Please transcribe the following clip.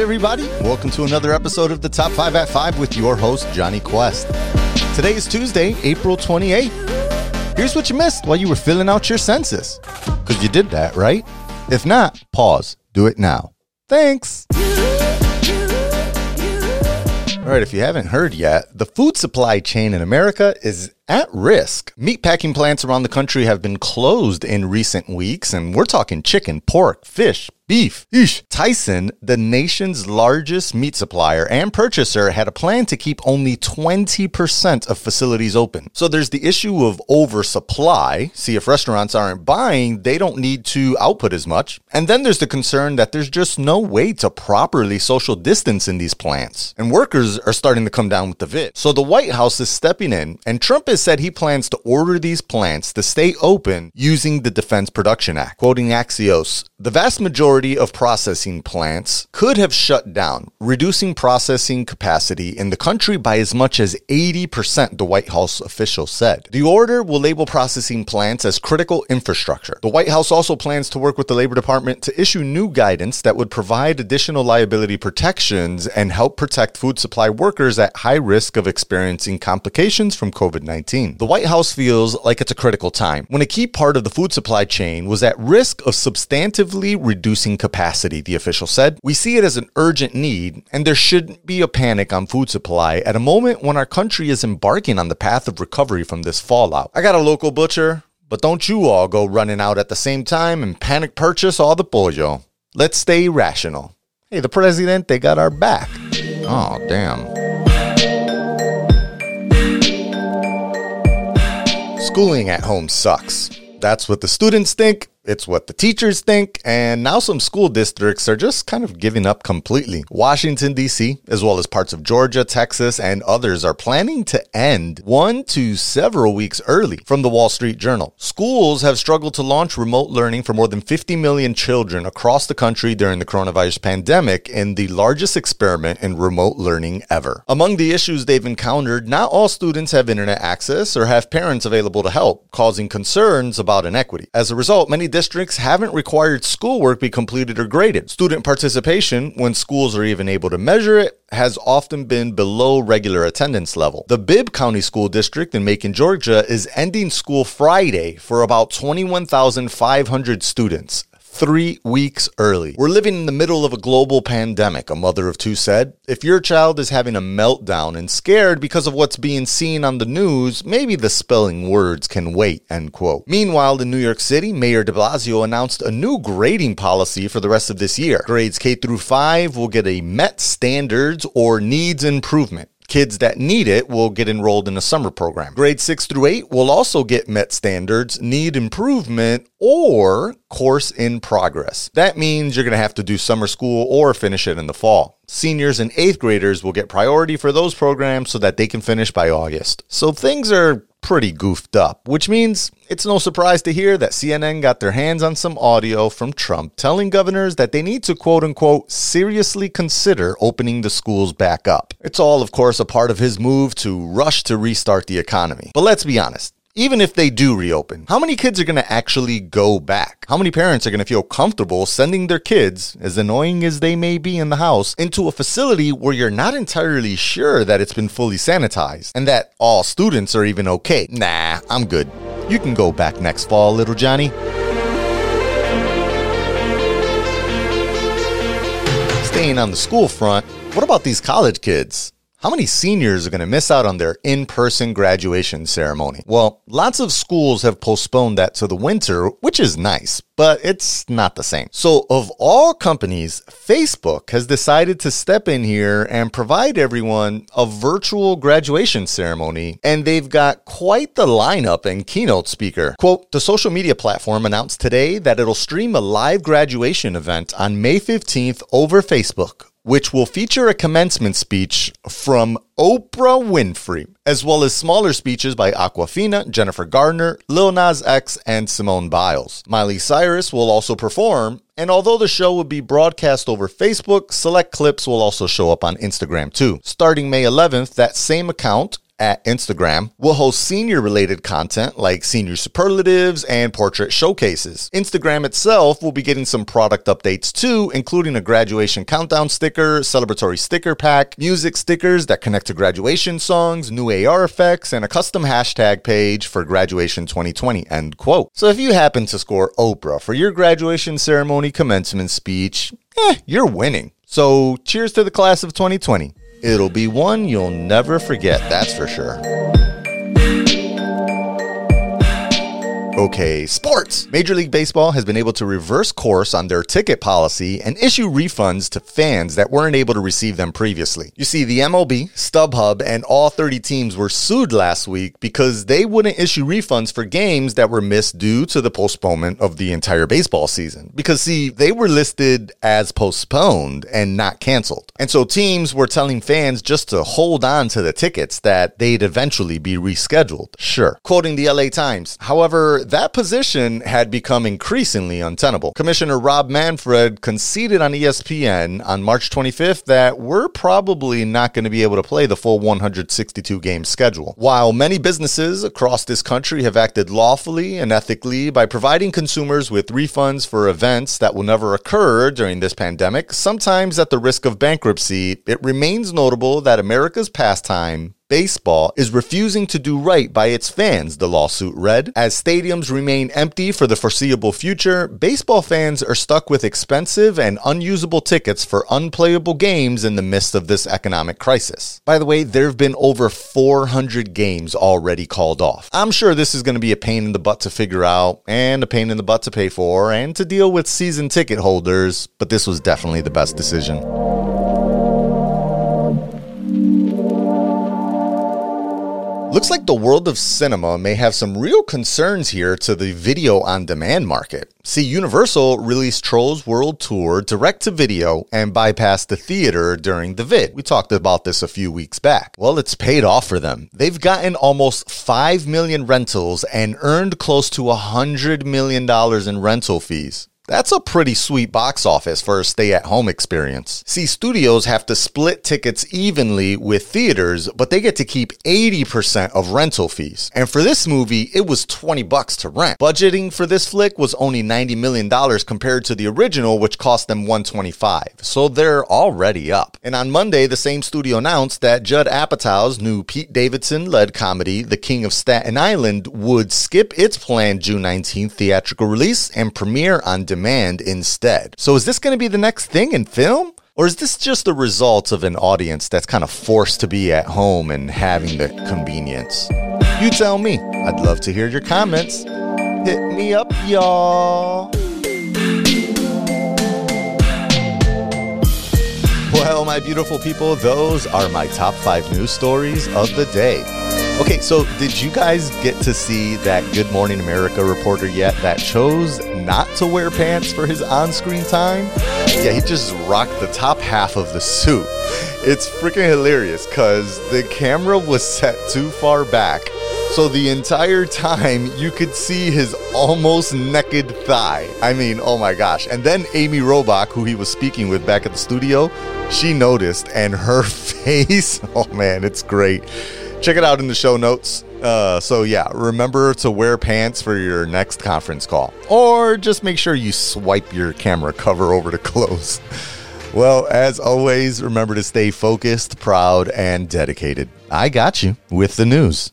everybody? Welcome to another episode of the Top 5 at 5 with your host, Johnny Quest. Today is Tuesday, April 28th. Here's what you missed while you were filling out your census. Because you did that, right? If not, pause. Do it now. Thanks. All right, if you haven't heard yet, the food supply chain in America is at risk. Meatpacking plants around the country have been closed in recent weeks, and we're talking chicken, pork, fish, beef. Eesh. Tyson, the nation's largest meat supplier and purchaser, had a plan to keep only 20% of facilities open. So there's the issue of oversupply. See, if restaurants aren't buying, they don't need to output as much. And then there's the concern that there's just no way to properly social distance in these plants. And workers are starting to come down with the vid. So the White House is stepping in, and Trump is said he plans to order these plants to stay open using the Defense Production Act. Quoting Axios, the vast majority of processing plants could have shut down, reducing processing capacity in the country by as much as 80%, the White House official said. The order will label processing plants as critical infrastructure. The White House also plans to work with the Labor Department to issue new guidance that would provide additional liability protections and help protect food supply workers at high risk of experiencing complications from COVID 19. The White House feels like it's a critical time when a key part of the food supply chain was at risk of reducing capacity, the official said. We see it as an urgent need, and there shouldn't be a panic on food supply at a moment when our country is embarking on the path of recovery from this fallout. I got a local butcher, but don't you all go running out at the same time and panic purchase all the pollo. Let's stay rational. Hey, the president, they got our back. Oh, damn. Schooling at home sucks. That's what the students think. It's what the teachers think, and now some school districts are just kind of giving up completely. Washington, D.C., as well as parts of Georgia, Texas, and others are planning to end one to several weeks early. From the Wall Street Journal, schools have struggled to launch remote learning for more than 50 million children across the country during the coronavirus pandemic in the largest experiment in remote learning ever. Among the issues they've encountered, not all students have internet access or have parents available to help, causing concerns about inequity. As a result, many districts haven't required schoolwork be completed or graded. Student participation, when schools are even able to measure it, has often been below regular attendance level. The Bibb County School District in Macon, Georgia is ending school Friday for about 21,500 students three weeks early. We're living in the middle of a global pandemic, a mother of two said. If your child is having a meltdown and scared because of what's being seen on the news, maybe the spelling words can wait, end quote. Meanwhile, in New York City, Mayor de Blasio announced a new grading policy for the rest of this year. Grades K through 5 will get a MET standards or needs improvement. Kids that need it will get enrolled in a summer program. Grade 6 through 8 will also get MET standards, need improvement, or course in progress. That means you're going to have to do summer school or finish it in the fall. Seniors and eighth graders will get priority for those programs so that they can finish by August. So things are pretty goofed up, which means it's no surprise to hear that CNN got their hands on some audio from Trump telling governors that they need to quote unquote seriously consider opening the schools back up. It's all, of course, a part of his move to rush to restart the economy. But let's be honest, even if they do reopen, how many kids are going to actually go back? How many parents are going to feel comfortable sending their kids, as annoying as they may be in the house, into a facility where you're not entirely sure that it's been fully sanitized and that all students are even okay? Nah, I'm good. You can go back next fall, little Johnny. Staying on the school front, what about these college kids? How many seniors are going to miss out on their in person graduation ceremony? Well, lots of schools have postponed that to the winter, which is nice, but it's not the same. So, of all companies, Facebook has decided to step in here and provide everyone a virtual graduation ceremony, and they've got quite the lineup and keynote speaker. Quote The social media platform announced today that it'll stream a live graduation event on May 15th over Facebook which will feature a commencement speech from Oprah Winfrey, as well as smaller speeches by Awkwafina, Jennifer Garner, Lil Nas X, and Simone Biles. Miley Cyrus will also perform, and although the show will be broadcast over Facebook, select clips will also show up on Instagram too. Starting May 11th, that same account at Instagram, will host senior related content like senior superlatives and portrait showcases. Instagram itself will be getting some product updates too, including a graduation countdown sticker, celebratory sticker pack, music stickers that connect to graduation songs, new AR effects, and a custom hashtag page for graduation 2020. End quote. So if you happen to score Oprah for your graduation ceremony commencement speech, eh, you're winning. So cheers to the class of 2020. It'll be one you'll never forget, that's for sure. Okay, sports. Major League Baseball has been able to reverse course on their ticket policy and issue refunds to fans that weren't able to receive them previously. You see, the MLB, StubHub, and all 30 teams were sued last week because they wouldn't issue refunds for games that were missed due to the postponement of the entire baseball season. Because, see, they were listed as postponed and not canceled. And so teams were telling fans just to hold on to the tickets that they'd eventually be rescheduled. Sure. Quoting the LA Times, however, that position had become increasingly untenable. Commissioner Rob Manfred conceded on ESPN on March 25th that we're probably not going to be able to play the full 162 game schedule. While many businesses across this country have acted lawfully and ethically by providing consumers with refunds for events that will never occur during this pandemic, sometimes at the risk of bankruptcy, it remains notable that America's pastime Baseball is refusing to do right by its fans, the lawsuit read. As stadiums remain empty for the foreseeable future, baseball fans are stuck with expensive and unusable tickets for unplayable games in the midst of this economic crisis. By the way, there have been over 400 games already called off. I'm sure this is going to be a pain in the butt to figure out and a pain in the butt to pay for and to deal with season ticket holders, but this was definitely the best decision. Looks like the world of cinema may have some real concerns here to the video on demand market. See, Universal released Trolls World Tour direct to video and bypassed the theater during the vid. We talked about this a few weeks back. Well, it's paid off for them. They've gotten almost 5 million rentals and earned close to $100 million in rental fees. That's a pretty sweet box office for a stay at home experience. See, studios have to split tickets evenly with theaters, but they get to keep 80% of rental fees. And for this movie, it was 20 bucks to rent. Budgeting for this flick was only $90 million compared to the original, which cost them 125. So they're already up. And on Monday, the same studio announced that Judd Apatow's new Pete Davidson led comedy, The King of Staten Island, would skip its planned June 19th theatrical release and premiere on demand demand instead. So is this going to be the next thing in film? Or is this just the result of an audience that's kind of forced to be at home and having the convenience? You tell me. I'd love to hear your comments. Hit me up, y'all. Well, my beautiful people, those are my top five news stories of the day. Okay, so did you guys get to see that Good Morning America reporter yet that chose not to wear pants for his on screen time? Yeah, he just rocked the top half of the suit. It's freaking hilarious because the camera was set too far back. So the entire time you could see his almost naked thigh. I mean, oh my gosh. And then Amy Robach, who he was speaking with back at the studio, she noticed and her face, oh man, it's great. Check it out in the show notes. Uh, so, yeah, remember to wear pants for your next conference call. Or just make sure you swipe your camera cover over to close. Well, as always, remember to stay focused, proud, and dedicated. I got you with the news.